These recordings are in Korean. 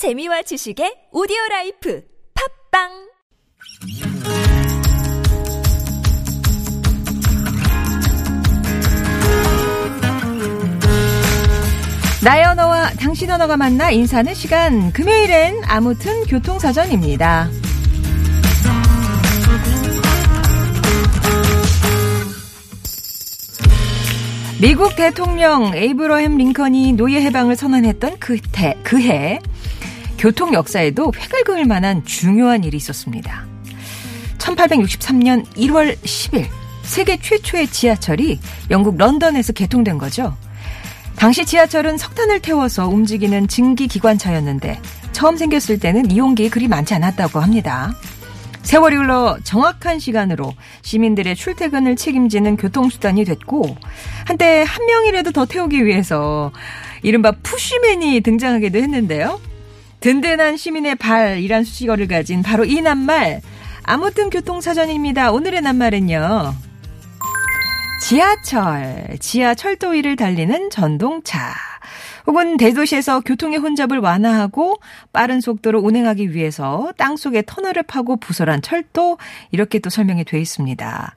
재미와 지식의 오디오 라이프 팝빵! 나의 언어와 당신 언어가 만나 인사하는 시간. 금요일엔 아무튼 교통사전입니다. 미국 대통령 에이브러햄 링컨이 노예 해방을 선언했던 그, 해, 그 해, 교통 역사에도 획을 그을 만한 중요한 일이 있었습니다. 1863년 1월 10일, 세계 최초의 지하철이 영국 런던에서 개통된 거죠. 당시 지하철은 석탄을 태워서 움직이는 증기 기관차였는데 처음 생겼을 때는 이용객이 그리 많지 않았다고 합니다. 세월이 흘러 정확한 시간으로 시민들의 출퇴근을 책임지는 교통수단이 됐고 한때 한 명이라도 더 태우기 위해서 이른바 푸쉬맨이 등장하기도 했는데요. 든든한 시민의 발이란 수식어를 가진 바로 이 낱말 아무튼 교통사전입니다. 오늘의 낱말은요. 지하철, 지하철도 위를 달리는 전동차. 혹은 대도시에서 교통의 혼잡을 완화하고 빠른 속도로 운행하기 위해서 땅속에 터널을 파고 부설한 철도 이렇게 또 설명이 되어 있습니다.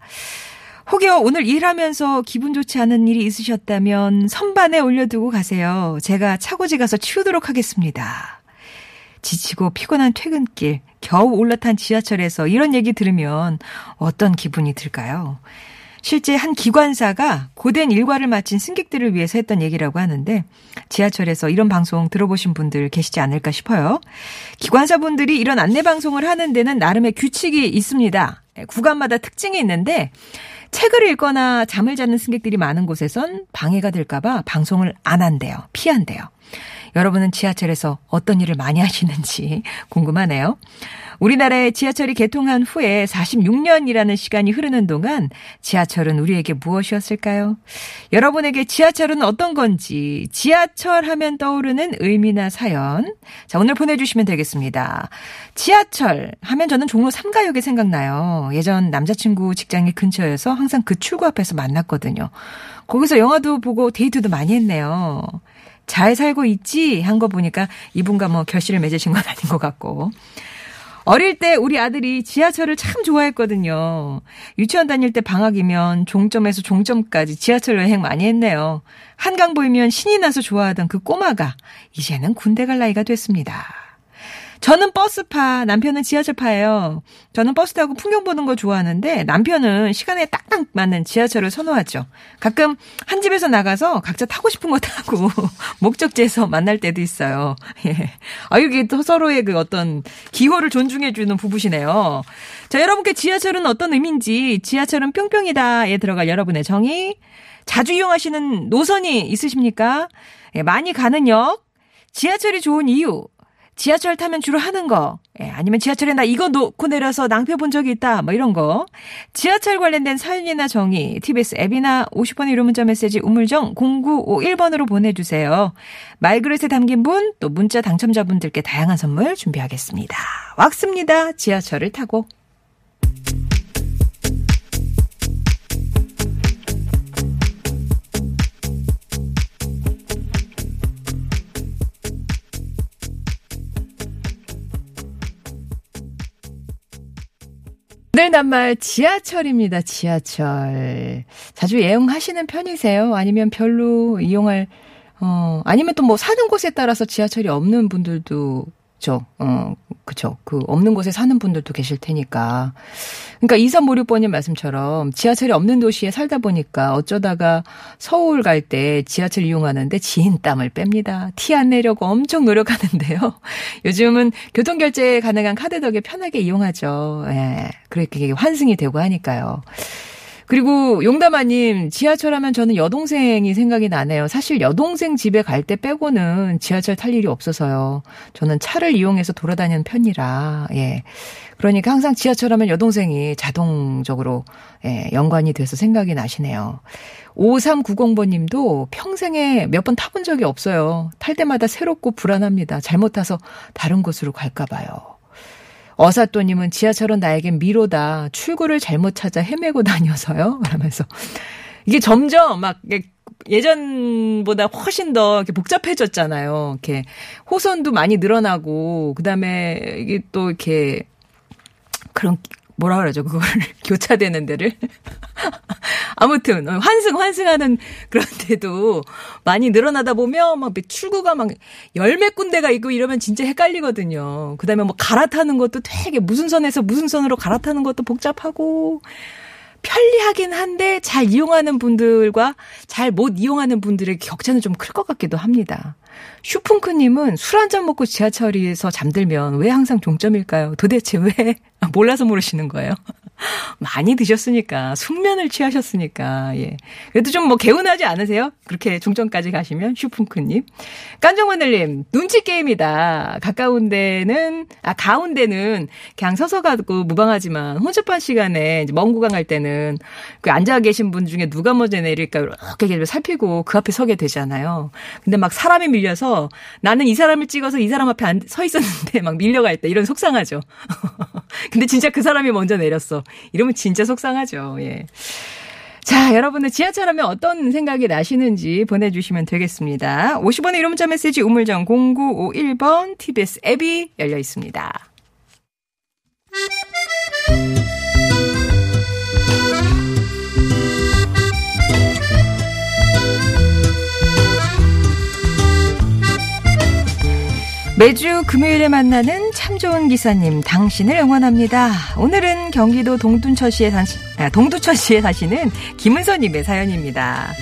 혹여 오늘 일하면서 기분 좋지 않은 일이 있으셨다면 선반에 올려두고 가세요. 제가 차고지 가서 치우도록 하겠습니다. 지치고 피곤한 퇴근길 겨우 올라탄 지하철에서 이런 얘기 들으면 어떤 기분이 들까요? 실제 한 기관사가 고된 일과를 마친 승객들을 위해서 했던 얘기라고 하는데 지하철에서 이런 방송 들어보신 분들 계시지 않을까 싶어요. 기관사분들이 이런 안내 방송을 하는 데는 나름의 규칙이 있습니다. 구간마다 특징이 있는데 책을 읽거나 잠을 자는 승객들이 많은 곳에선 방해가 될까봐 방송을 안 한대요. 피한대요. 여러분은 지하철에서 어떤 일을 많이 하시는지 궁금하네요. 우리나라의 지하철이 개통한 후에 46년이라는 시간이 흐르는 동안 지하철은 우리에게 무엇이었을까요? 여러분에게 지하철은 어떤 건지 지하철 하면 떠오르는 의미나 사연. 자, 오늘 보내주시면 되겠습니다. 지하철 하면 저는 종로 3가역이 생각나요. 예전 남자친구 직장이 근처여서 항상 그 출구 앞에서 만났거든요. 거기서 영화도 보고 데이트도 많이 했네요. 잘 살고 있지? 한 거 보니까 이분과 뭐 결실을 맺으신 건 아닌 것 같고. 어릴 때 우리 아들이 지하철을 참 좋아했거든요. 유치원 다닐 때 방학이면 종점에서 종점까지 지하철 여행 많이 했네요. 한강 보이면 신이 나서 좋아하던 그 꼬마가 이제는 군대 갈 나이가 됐습니다. 저는 버스파, 남편은 지하철파예요. 저는 버스 타고 풍경 보는 거 좋아하는데 남편은 시간에 딱딱 맞는 지하철을 선호하죠. 가끔 한 집에서 나가서 각자 타고 싶은 거 타고 목적지에서 만날 때도 있어요. 예. 아, 이게 또 서로의 그 어떤 기호를 존중해주는 부부시네요. 자, 여러분께 지하철은 어떤 의미인지 지하철은 뿅뿅이다에 들어갈 여러분의 정의. 자주 이용하시는 노선이 있으십니까? 예, 많이 가는 역, 지하철이 좋은 이유, 지하철 타면 주로 하는 거, 예, 아니면 지하철에 나 이거 놓고 내려서 낭패 본 적이 있다, 뭐 이런 거. 지하철 관련된 사연이나 정의, TBS 앱이나 50번의 유료 문자 메시지 우물정 0951번으로 보내주세요. 말그릇에 담긴 분, 또 문자 당첨자분들께 다양한 선물 준비하겠습니다. 왁습니다. 지하철을 타고. 오늘 낱말 지하철입니다. 지하철. 자주 애용하시는 편이세요? 아니면 별로 이용할 어 아니면 또 뭐 사는 곳에 따라서 지하철이 없는 분들도 죠. 어, 그쵸. 그 없는 곳에 사는 분들도 계실 테니까. 그러니까 2356번님 말씀처럼 지하철이 없는 도시에 살다 보니까 어쩌다가 서울 갈 때 지하철 이용하는데 지인 땀을 뺍니다. 티 안 내려고 엄청 노력하는데요. 요즘은 교통결제 가능한 카드 덕에 편하게 이용하죠. 예. 그렇게 환승이 되고 하니까요. 그리고 용담아님 지하철 하면 저는 여동생이 생각이 나네요. 사실 여동생 집에 갈 때 빼고는 지하철 탈 일이 없어서요. 저는 차를 이용해서 돌아다니는 편이라 예. 그러니까 항상 지하철 하면 여동생이 자동적으로 예, 연관이 돼서 생각이 나시네요. 5390번 님도 평생에 몇 번 타본 적이 없어요. 탈 때마다 새롭고 불안합니다. 잘못 타서 다른 곳으로 갈까 봐요. 어사또님은 지하철은 나에겐 미로다. 출구를 잘못 찾아 헤매고 다녀서요. 그러면서 이게 점점 막 예전보다 훨씬 더 이렇게 복잡해졌잖아요. 이렇게 호선도 많이 늘어나고 그다음에 이게 또 이렇게 그런 뭐라 그러죠? 그거를 교차되는 데를. 아무튼 환승 환승하는 그런 데도 많이 늘어나다 보면 막 출구가 막 열몇 군데가 있고 이러면 진짜 헷갈리거든요. 그다음에 뭐 갈아타는 것도 되게 무슨 선에서 무슨 선으로 갈아타는 것도 복잡하고 편리하긴 한데 잘 이용하는 분들과 잘 못 이용하는 분들의 격차는 좀 클 것 같기도 합니다. 슈풍크님은 술 한 잔 먹고 지하철에서 잠들면 왜 항상 종점일까요? 도대체 왜? 몰라서 모르시는 거예요. 많이 드셨으니까, 숙면을 취하셨으니까, 예. 그래도 좀 뭐 개운하지 않으세요? 그렇게 중점까지 가시면, 슈풍크님. 깐정원늘님, 눈치 게임이다. 가까운 데는, 아, 가운데는 그냥 서서 가고 무방하지만, 혼잡한 시간에, 먼 구간 갈 때는, 그 앉아 계신 분 중에 누가 먼저 내릴까, 이렇게 살피고 그 앞에 서게 되잖아요. 근데 막 사람이 밀려서, 나는 이 사람을 찍어서 이 사람 앞에 서 있었는데, 막 밀려가 있다. 이런 속상하죠. 근데 진짜 그 사람이 먼저 내렸어. 이러면 진짜 속상하죠. 예. 자, 여러분들 지하철 하면 어떤 생각이 나시는지 보내주시면 되겠습니다. 50원의 이름 문자 메시지 우물정 0951번 TBS 앱이 열려 있습니다. 매주 금요일에 만나는 참 좋은 기사님, 당신을 응원합니다. 오늘은 경기도 동둔천시에, 사시, 아, 동두천시에 사시는 김은서님의 사연입니다.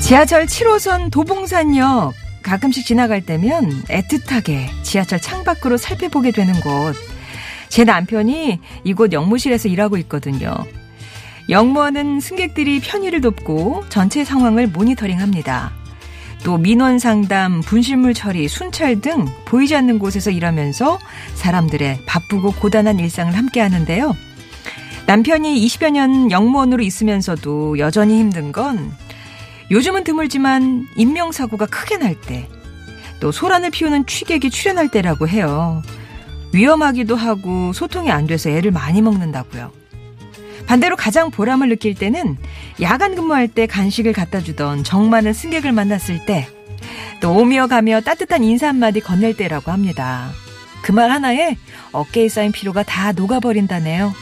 지하철 7호선 도봉산역 가끔씩 지나갈 때면 애틋하게 지하철 창밖으로 살펴보게 되는 곳. 제 남편이 이곳 영무실에서 일하고 있거든요. 영무원은 승객들이 편의를 돕고 전체 상황을 모니터링합니다. 또 민원 상담, 분실물 처리, 순찰 등 보이지 않는 곳에서 일하면서 사람들의 바쁘고 고단한 일상을 함께 하는데요. 남편이 20여 년 영무원으로 있으면서도 여전히 힘든 건 요즘은 드물지만 인명사고가 크게 날 때, 또 소란을 피우는 취객이 출연할 때라고 해요. 위험하기도 하고 소통이 안 돼서 애를 많이 먹는다고요. 반대로 가장 보람을 느낄 때는 야간 근무할 때 간식을 갖다 주던 정 많은 승객을 만났을 때, 또 오며 가며 따뜻한 인사 한마디 건넬 때라고 합니다. 그 말 하나에 어깨에 쌓인 피로가 다 녹아버린다네요.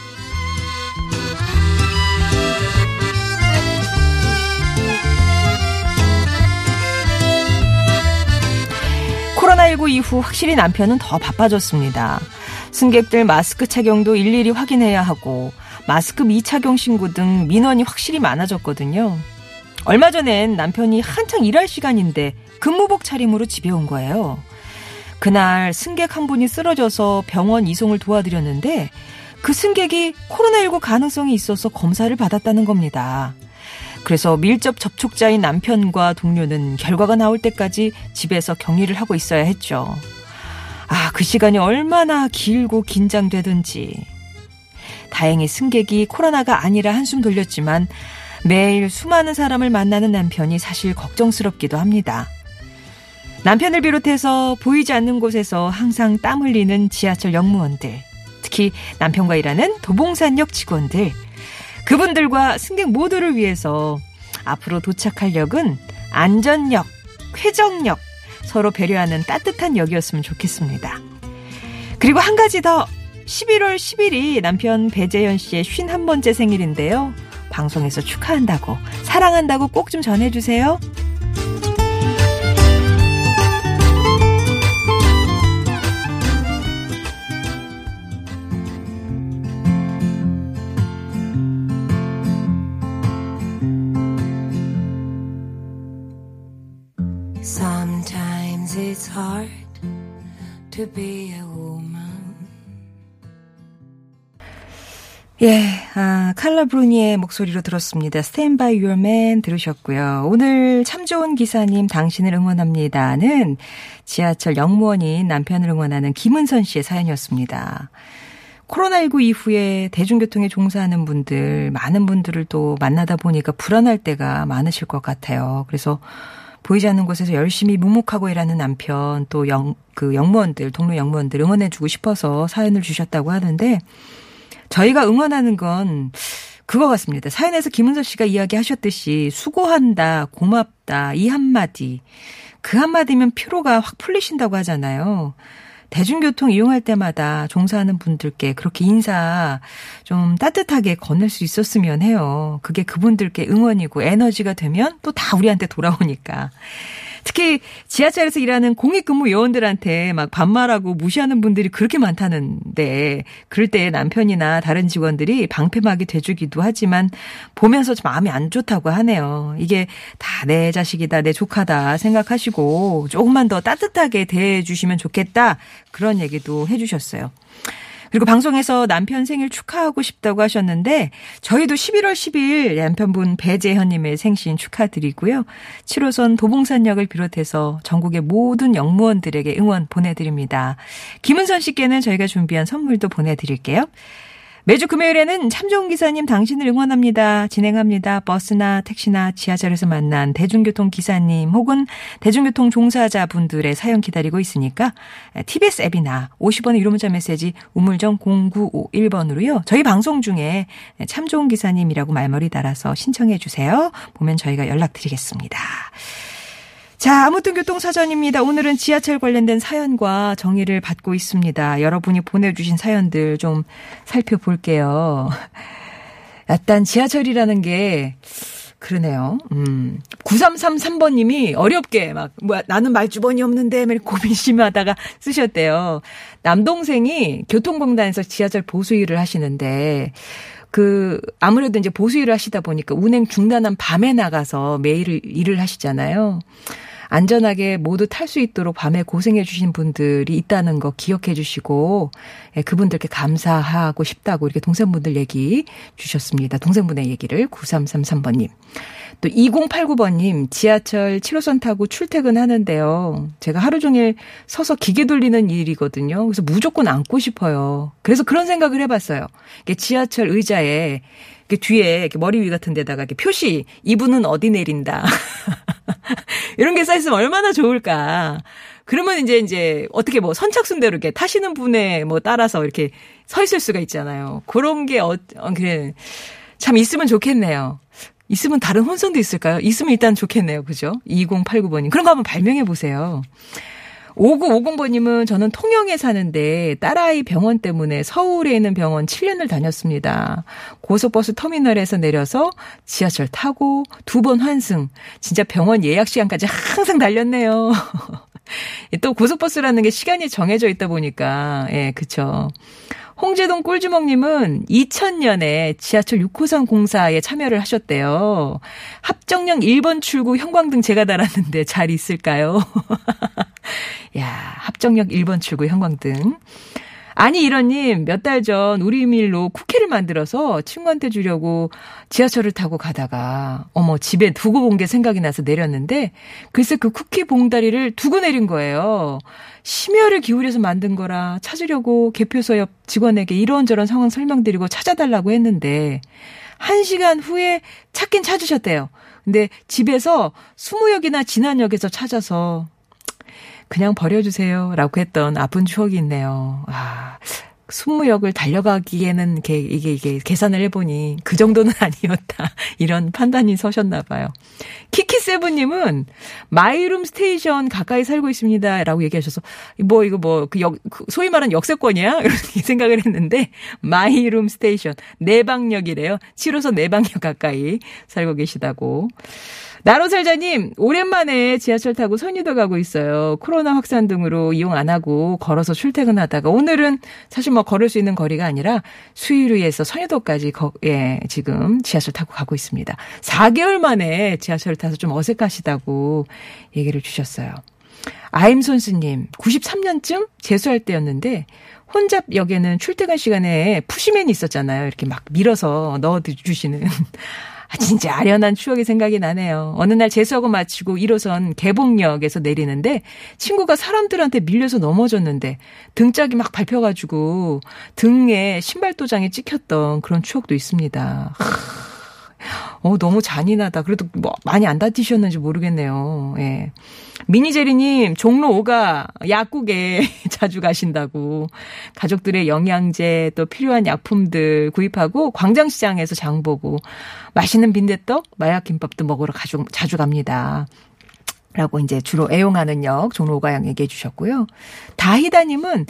코로나19 이후 확실히 남편은 더 바빠졌습니다. 승객들 마스크 착용도 일일이 확인해야 하고 마스크 미착용 신고 등 민원이 확실히 많아졌거든요. 얼마 전엔 남편이 한창 일할 시간인데 근무복 차림으로 집에 온 거예요. 그날 승객 한 분이 쓰러져서 병원 이송을 도와드렸는데 그 승객이 코로나19 가능성이 있어서 검사를 받았다는 겁니다. 그래서 밀접 접촉자인 남편과 동료는 결과가 나올 때까지 집에서 격리를 하고 있어야 했죠. 아, 그 시간이 얼마나 길고 긴장되든지. 다행히 승객이 코로나가 아니라 한숨 돌렸지만 매일 수많은 사람을 만나는 남편이 사실 걱정스럽기도 합니다. 남편을 비롯해서 보이지 않는 곳에서 항상 땀 흘리는 지하철 역무원들, 특히 남편과 일하는 도봉산역 직원들, 그분들과 승객 모두를 위해서 앞으로 도착할 역은 안전역, 쾌정역, 서로 배려하는 따뜻한 역이었으면 좋겠습니다. 그리고 한 가지 더 11월 10일이 남편 배재현 씨의 51번째 생일인데요. 방송에서 축하한다고, 사랑한다고 꼭 좀 전해주세요. Sometimes it's hard to be a 예, 아, 칼라 브루니의 목소리로 들었습니다. Stand by your man 들으셨고요. 오늘 참 좋은 기사님 당신을 응원합니다는 지하철 영무원인 남편을 응원하는 김은선 씨의 사연이었습니다. 코로나19 이후에 대중교통에 종사하는 분들, 많은 분들을 또 만나다 보니까 불안할 때가 많으실 것 같아요. 그래서 보이지 않는 곳에서 열심히 묵묵하고 일하는 남편 또 영, 그 영무원들, 동료 영무원들 응원해주고 싶어서 사연을 주셨다고 하는데 저희가 응원하는 건 그거 같습니다. 사연에서 김은서 씨가 이야기하셨듯이 수고한다, 고맙다, 이 한마디. 그 한마디면 피로가 확 풀리신다고 하잖아요. 대중교통 이용할 때마다 종사하는 분들께 그렇게 인사 좀 따뜻하게 건넬 수 있었으면 해요. 그게 그분들께 응원이고 에너지가 되면 또 다 우리한테 돌아오니까. 특히 지하철에서 일하는 공익근무 요원들한테 막 반말하고 무시하는 분들이 그렇게 많다는데 그럴 때 남편이나 다른 직원들이 방패막이 돼주기도 하지만 보면서 좀 마음이 안 좋다고 하네요. 이게 다 내 자식이다, 내 조카다 생각하시고 조금만 더 따뜻하게 대해주시면 좋겠다 그런 얘기도 해주셨어요. 그리고 방송에서 남편 생일 축하하고 싶다고 하셨는데 저희도 11월 10일 남편분 배재현님의 생신 축하드리고요. 7호선 도봉산역을 비롯해서 전국의 모든 영무원들에게 응원 보내드립니다. 김은선 씨께는 저희가 준비한 선물도 보내드릴게요. 매주 금요일에는 참 좋은 기사님 당신을 응원합니다. 진행합니다. 버스나 택시나 지하철에서 만난 대중교통 기사님 혹은 대중교통 종사자 분들의 사연 기다리고 있으니까 TBS 앱이나 50원의 유료 문자 메시지 우물정 0951번으로요. 저희 방송 중에 참 좋은 기사님이라고 말머리 달아서 신청해 주세요. 보면 저희가 연락드리겠습니다. 자, 아무튼 교통사전입니다. 오늘은 지하철 관련된 사연과 정의를 받고 있습니다. 여러분이 보내주신 사연들 좀 살펴볼게요. 일단 지하철이라는 게, 그러네요. 음. 9333번님이 어렵게 막, 뭐야, 나는 말주번이 없는데, 매 고민 심하다가 쓰셨대요. 남동생이 교통공단에서 지하철 보수 일을 하시는데, 그 아무래도 이제 보수 일을 하시다 보니까 운행 중단한 밤에 나가서 매일 일을 하시잖아요. 안전하게 모두 탈 수 있도록 밤에 고생해 주신 분들이 있다는 거 기억해 주시고 예, 그분들께 감사하고 싶다고 이렇게 동생분들 얘기 주셨습니다. 동생분의 얘기를 9333번님. 또 2089번님, 지하철 7호선 타고 출퇴근하는데요. 제가 하루 종일 서서 기계 돌리는 일이거든요. 그래서 무조건 앉고 싶어요. 그래서 그런 생각을 해봤어요. 지하철 의자에 뒤에 머리 위 같은 데다가 표시, 이분은 어디 내린다. 이런 게 써있으면 얼마나 좋을까. 그러면 이제 이제 어떻게 뭐 선착순대로 이렇게 타시는 분에 뭐 따라서 이렇게 서 있을 수가 있잖아요. 그런 게 어, 어 그래. 참 있으면 좋겠네요. 있으면 다른 혼선도 있을까요? 있으면 일단 좋겠네요. 그죠? 2089번님. 그런 거 한번 발명해 보세요. 5950번님은 저는 통영에 사는데 딸아이 병원 때문에 서울에 있는 병원 7년을 다녔습니다. 고속버스 터미널에서 내려서 지하철 타고 두 번 환승. 진짜 병원 예약 시간까지 항상 달렸네요. 또 고속버스라는 게 시간이 정해져 있다 보니까, 예, 그쵸. 홍재동 꿀주먹님은 2000년에 지하철 6호선 공사에 참여를 하셨대요. 합정역 1번 출구 형광등 제가 달았는데 잘 있을까요? 야, 합정역 1번 출구 형광등. 아니, 이런님, 몇 달 전 우리 밀로 쿠키를 만들어서 친구한테 주려고 지하철을 타고 가다가, 어머, 집에 두고 본 게 생각이 나서 내렸는데, 글쎄 그 쿠키 봉다리를 두고 내린 거예요. 심혈을 기울여서 만든 거라 찾으려고 개표소 옆 직원에게 이런저런 상황 설명드리고 찾아달라고 했는데, 한 시간 후에 찾긴 찾으셨대요. 근데 집에서 수무역이나 진안역에서 찾아서 그냥 버려주세요. 라고 했던 아픈 추억이 있네요. 아, 순무역을 달려가기에는 이게, 이게, 이게 계산을 해보니 그 정도는 아니었다. 이런 판단이 서셨나 봐요. 키키세븐님은 my room station 가까이 살고 있습니다. 라고 얘기하셔서 뭐 이거 뭐 그 역, 그 소위 말하는 역세권이야? 이렇게 생각을 했는데 my room station 내방역이래요. 7호선 내방역 가까이 살고 계시다고. 나로 살자님, 오랜만에 지하철 타고 선유도 가고 있어요. 코로나 확산 등으로 이용 안 하고 걸어서 출퇴근하다가 오늘은 사실 뭐 걸을 수 있는 거리가 아니라 수유리에서 선유도까지 거, 예, 지금 지하철 타고 가고 있습니다. 4개월 만에 지하철을 타서 좀 어색하시다고 얘기를 주셨어요. 아임손스님, 93년쯤 재수할 때였는데, 혼잡역에는 출퇴근 시간에 푸시맨이 있었잖아요. 이렇게 막 밀어서 넣어 주시는. 아, 진짜 아련한 추억이 생각이 나네요. 어느 날 재수하고 마치고 1호선 개봉역에서 내리는데 친구가 사람들한테 밀려서 넘어졌는데 등짝이 막 밟혀가지고 등에 신발 도장이 찍혔던 그런 추억도 있습니다. 어, 너무 잔인하다. 그래도 뭐 많이 안 다치셨는지 모르겠네요. 예. 미니제리님, 종로 5가 약국에 자주 가신다고. 가족들의 영양제 또 필요한 약품들 구입하고 광장시장에서 장 보고 맛있는 빈대떡, 마약김밥도 먹으러 가주, 자주 갑니다. 라고 이제 주로 애용하는 역 종로 5가 양 얘기해 주셨고요. 다희다님은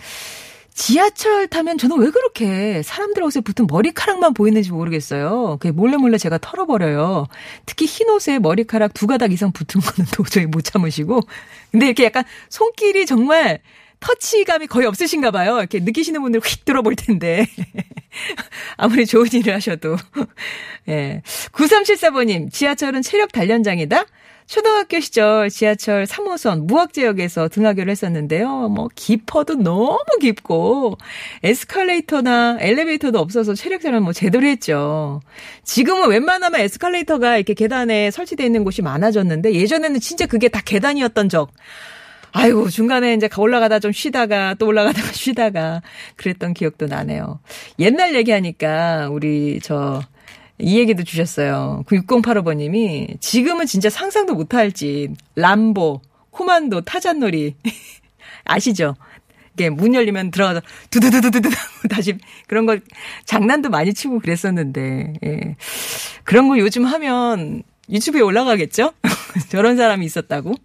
지하철 타면 저는 왜 그렇게 사람들 옷에 붙은 머리카락만 보이는지 모르겠어요. 그게 몰래 몰래 제가 털어버려요. 특히 흰 옷에 머리카락 두 가닥 이상 붙은 거는 도저히 못 참으시고. 근데 이렇게 약간 손길이 정말 터치감이 거의 없으신가 봐요. 이렇게 느끼시는 분들 휙 들어볼 텐데. 아무리 좋은 일을 하셔도. 예. 9374번님, 지하철은 체력 단련장이다? 초등학교 시절 지하철 3호선 무학지역에서 등하교를 했었는데요. 뭐 깊어도 너무 깊고 에스컬레이터나 엘리베이터도 없어서 체력자는 뭐 제대로 했죠. 지금은 웬만하면 에스컬레이터가 이렇게 계단에 설치되어 있는 곳이 많아졌는데 예전에는 진짜 그게 다 계단이었던 적. 아이고 중간에 이제 올라가다 좀 쉬다가 또 올라가다가 쉬다가 그랬던 기억도 나네요. 옛날 얘기하니까 우리 저 이 얘기도 주셨어요. 6085번님이 지금은 진짜 상상도 못할지 람보, 코만도, 타잔놀이 아시죠? 이게 문 열리면 들어가서 두두두두두두 다시 그런 거 장난도 많이 치고 그랬었는데 예. 그런 거 요즘 하면 유튜브에 올라가겠죠? 저런 사람이 있었다고.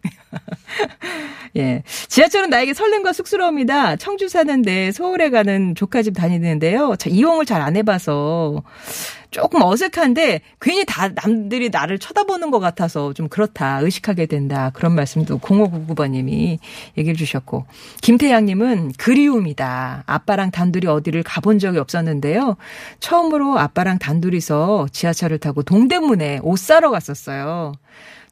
예. 지하철은 나에게 설렘과 쑥스러움이다. 청주 사는데 서울에 가는 조카집 다니는데요. 이용을 잘 안 해봐서 조금 어색한데 괜히 다 남들이 나를 쳐다보는 것 같아서 좀 그렇다 의식하게 된다 그런 말씀도 0599번님이 얘기를 주셨고 김태양님은 그리움이다 아빠랑 단둘이 어디를 가본 적이 없었는데요 처음으로 아빠랑 단둘이서 지하철을 타고 동대문에 옷 사러 갔었어요.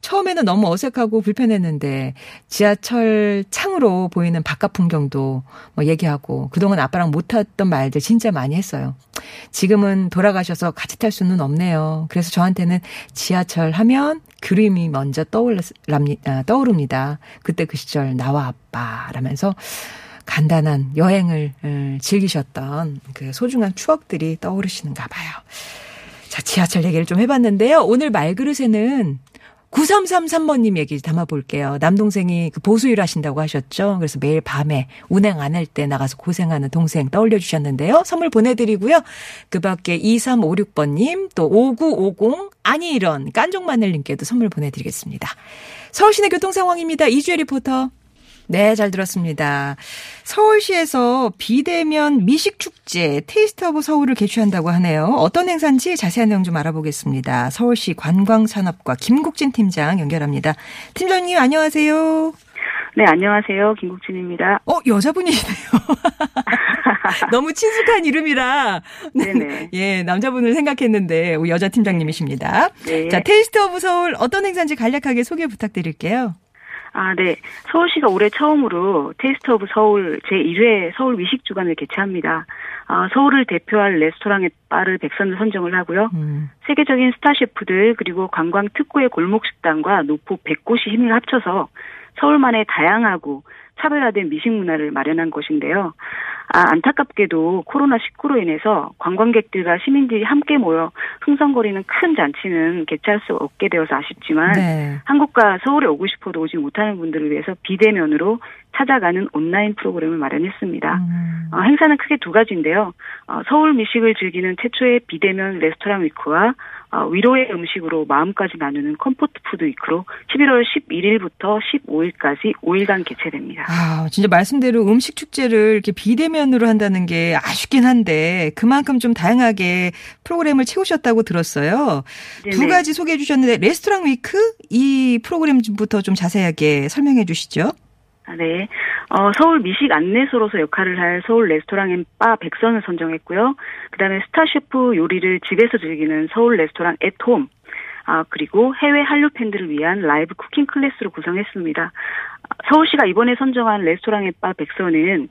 처음에는 너무 어색하고 불편했는데 지하철 창으로 보이는 바깥 풍경도 뭐 얘기하고 그동안 아빠랑 못 했던 말들 진짜 많이 했어요. 지금은 돌아가셔서 같이 탈 수는 없네요. 그래서 저한테는 지하철 하면 그림이 먼저 떠올랍니다. 떠오릅니다. 그때 그 시절 나와 아빠라면서 간단한 여행을 음, 즐기셨던 그 소중한 추억들이 떠오르시는가 봐요. 자, 지하철 얘기를 좀 해봤는데요. 오늘 말그릇에는 9333번님 얘기 담아볼게요. 남동생이 그 보수일 하신다고 하셨죠? 그래서 매일 밤에 운행 안 할 때 나가서 고생하는 동생 떠올려 주셨는데요. 선물 보내드리고요. 그 밖에 2356번님, 또 5950, 아니 이런, 깐종마늘님께도 선물 보내드리겠습니다. 서울시내 교통 상황입니다. 이주혜 리포터. 네, 잘 들었습니다. 서울시에서 비대면 미식축제 Taste of 서울을 개최한다고 하네요. 어떤 행사인지 자세한 내용 좀 알아보겠습니다. 서울시 관광산업과 김국진 팀장 연결합니다. 팀장님 안녕하세요. 네, 안녕하세요. 김국진입니다. 어, 여자분이시네요. 너무 친숙한 이름이라. 네네. 예, 남자분을 생각했는데, 여자 팀장님이십니다. 네. 자, Taste of 서울 어떤 행사인지 간략하게 소개 부탁드릴게요. 아, 네. 서울시가 올해 처음으로 Taste of 서울 제1회 서울 미식 주간을 개최합니다. 아, 서울을 대표할 레스토랑과 바를 백선을 선정을 하고요. 음. 세계적인 스타 셰프들 그리고 관광 특구의 골목 식당과 노포 100곳이 힘을 합쳐서 서울만의 다양하고 차별화된 미식 문화를 마련한 곳인데요. 아, 안타깝게도 코로나19로 인해서 관광객들과 시민들이 함께 모여 흥성거리는 큰 잔치는 개최할 수 없게 되어서 아쉽지만 네. 한국과 서울에 오고 싶어도 오지 못하는 분들을 위해서 비대면으로 찾아가는 온라인 프로그램을 마련했습니다. 음. 어, 행사는 크게 두 가지인데요. 어, 서울 미식을 즐기는 최초의 비대면 레스토랑 week와 어, 위로의 음식으로 마음까지 나누는 comfort food week로 11월 11일부터 15일까지 5일간 개최됩니다. 아, 진짜 말씀대로 음식 축제를 이렇게 비대면으로 한다는 게 아쉽긴 한데 그만큼 좀 다양하게 프로그램을 채우셨다고 들었어요. 네네. 두 가지 소개해 주셨는데 레스토랑 Week 이 프로그램부터 좀 자세하게 설명해 주시죠. 아, 네. 어, 서울 미식 안내소로서 역할을 할 서울 레스토랑 and 바 백선을 선정했고요. 그 다음에 스타 셰프 요리를 집에서 즐기는 서울 레스토랑 at Home, 아, 그리고 해외 한류 팬들을 위한 라이브 cooking class로 구성했습니다. 서울시가 이번에 선정한 레스토랑 and 바 백선은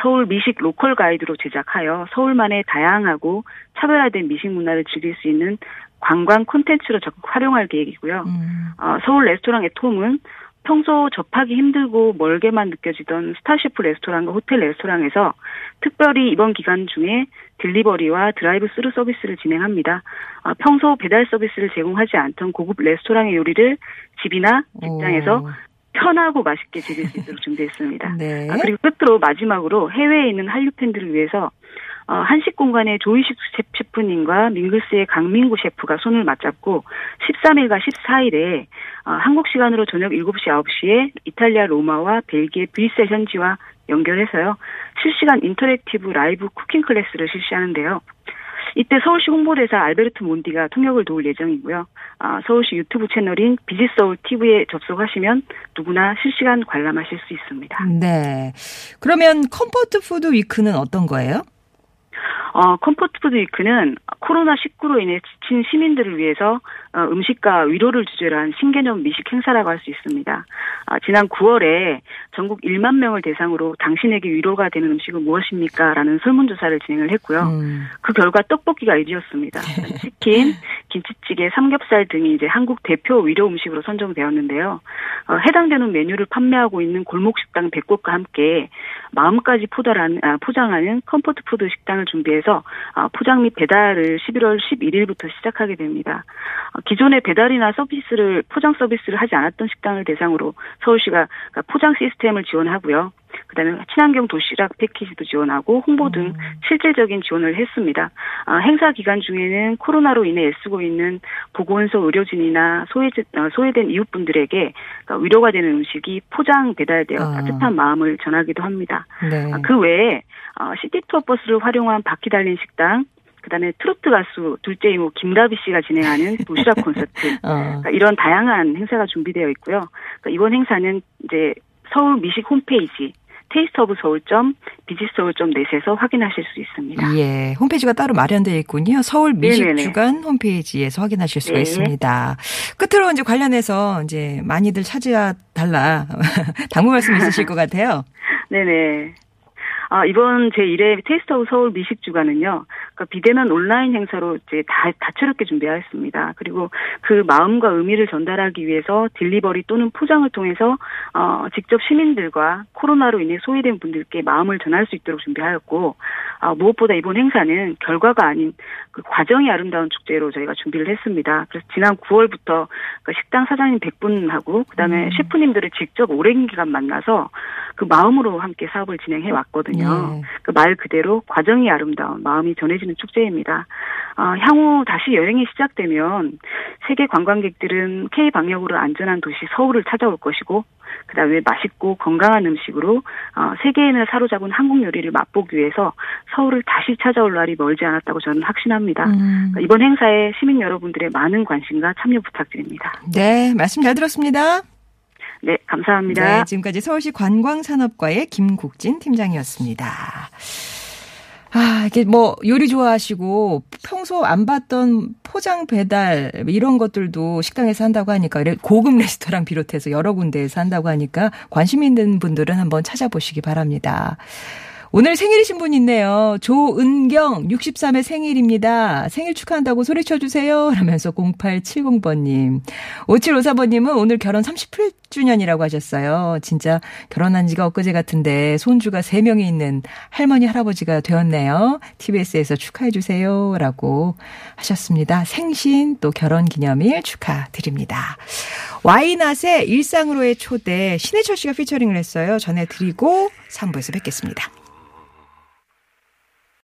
서울 미식 local 가이드로 제작하여 서울만의 다양하고 차별화된 미식 문화를 즐길 수 있는 관광 콘텐츠로 적극 활용할 계획이고요. 음. 어, 서울 레스토랑 at Home은 평소 접하기 힘들고 멀게만 느껴지던 스타셰프 레스토랑과 호텔 레스토랑에서 특별히 이번 기간 중에 delivery와 drive-through 서비스를 진행합니다. 아, 평소 배달 서비스를 제공하지 않던 고급 레스토랑의 요리를 집이나 직장에서 오. 편하고 맛있게 즐길 수 있도록 준비했습니다. 네. 아, 그리고 끝으로 마지막으로 해외에 있는 한류 팬들을 위해서 어, 한식 공간의 조희숙 셰프님과 밍글스의 강민구 셰프가 손을 맞잡고 13일과 14일에 어, 한국 시간으로 저녁 7시 9시에 이탈리아 로마와 벨기에 브뤼셀 현지와 연결해서요. 실시간 interactive 라이브 cooking class를 실시하는데요. 이때 서울시 홍보대사 알베르트 몬디가 통역을 도울 예정이고요. 아, 서울시 유튜브 채널인 Visit Seoul TV에 접속하시면 누구나 실시간 관람하실 수 있습니다. 네. 그러면 comfort food week는 어떤 거예요? 어, comfort food week는 코로나19로 인해 지친 시민들을 위해서 어, 음식과 위로를 주제로 한 신개념 미식 행사라고 할 수 있습니다. 아, 지난 9월에 전국 1만 명을 대상으로 당신에게 위로가 되는 음식은 무엇입니까? 라는 설문조사를 진행을 했고요. 음. 그 결과 떡볶이가 1위였습니다. 치킨, 김치찌개, 삼겹살 등이 이제 한국 대표 위로 음식으로 선정되었는데요. 어, 해당되는 메뉴를 판매하고 있는 골목 식당 100곳과 함께 마음까지 포달한, 아, 포장하는 comfort food 식당을 준비해서 아, 포장 및 배달을 11월 11일부터 시작하게 됩니다. 어, 기존의 배달이나 서비스를 포장 서비스를 하지 않았던 식당을 대상으로 서울시가 포장 시스템을 지원하고요. 그다음에 친환경 도시락 패키지도 지원하고 홍보 등 음. 실질적인 지원을 했습니다. 아, 행사 기간 중에는 코로나로 인해 애쓰고 있는 보건소 의료진이나 소외, 어, 소외된 이웃분들에게 그러니까 위로가 되는 음식이 포장 배달되어 아. 따뜻한 마음을 전하기도 합니다. 네. 아, 그 외에 어, city tour 버스를 활용한 바퀴 달린 식당, 그다음에 트로트 가수 둘째 이모 김다비 씨가 진행하는 도시락 콘서트 어. 그러니까 이런 다양한 행사가 준비되어 있고요. 그러니까 이번 행사는 이제 서울 미식 홈페이지 Taste of 서울점 visitseoul점 net에서 확인하실 수 있습니다. 예, 홈페이지가 따로 마련되어 있군요. 서울 미식주간 홈페이지에서 확인하실 수가 네. 있습니다. 끝으로 이제 관련해서 이제 많이들 찾아 달라 당부 말씀 있으실 것 같아요. 네네. 아, 이번 제1회 Taste of 서울 미식주간은요, 그러니까 비대면 온라인 행사로 이제 다, 다채롭게 준비하였습니다. 그리고 그 마음과 의미를 전달하기 위해서 delivery 또는 포장을 통해서, 어, 직접 시민들과 코로나로 인해 소외된 분들께 마음을 전할 수 있도록 준비하였고, 어, 무엇보다 이번 행사는 결과가 아닌 그 과정이 아름다운 축제로 저희가 준비를 했습니다. 그래서 지난 9월부터 그 식당 사장님 100분하고, 그 다음에 음. 셰프님들을 직접 오랜 기간 만나서 그 마음으로 함께 사업을 진행해 왔거든요. 네. 그말 그대로 과정이 아름다운 마음이 전해지 는 축제입니다. 어, 향후 다시 여행이 시작되면 세계 관광객들은 K 방역으로 안전한 도시 서울을 찾아올 것이고 그다음에 맛있고 건강한 음식으로 어, 세계인을 사로잡은 한국 요리를 맛보기 위해서 서울을 다시 찾아올 날이 멀지 않았다고 저는 확신합니다. 음. 이번 행사에 시민 여러분들의 많은 관심과 참여 부탁드립니다. 네, 말씀 잘 들었습니다. 네, 감사합니다. 네, 지금까지 서울시 관광산업과의 김국진 팀장이었습니다. 아, 이게 뭐 요리 좋아하시고 평소 안 봤던 포장 배달 이런 것들도 식당에서 한다고 하니까 고급 레스토랑 비롯해서 여러 군데에서 한다고 하니까 관심 있는 분들은 한번 찾아보시기 바랍니다. 오늘 생일이신 분 있네요. 조은경 63의 생일입니다. 생일 축하한다고 소리쳐 주세요. 라면서 0870번님. 5754번님은 오늘 결혼 38주년이라고 하셨어요. 진짜 결혼한 지가 엊그제 같은데 손주가 3명이 있는 할머니 할아버지가 되었네요. TBS에서 축하해 주세요. 라고 하셨습니다. 생신 또 결혼 기념일 축하드립니다. 와이낫의 일상으로의 초대 신해철 씨가 피처링을 했어요. 전해드리고 3부에서 뵙겠습니다.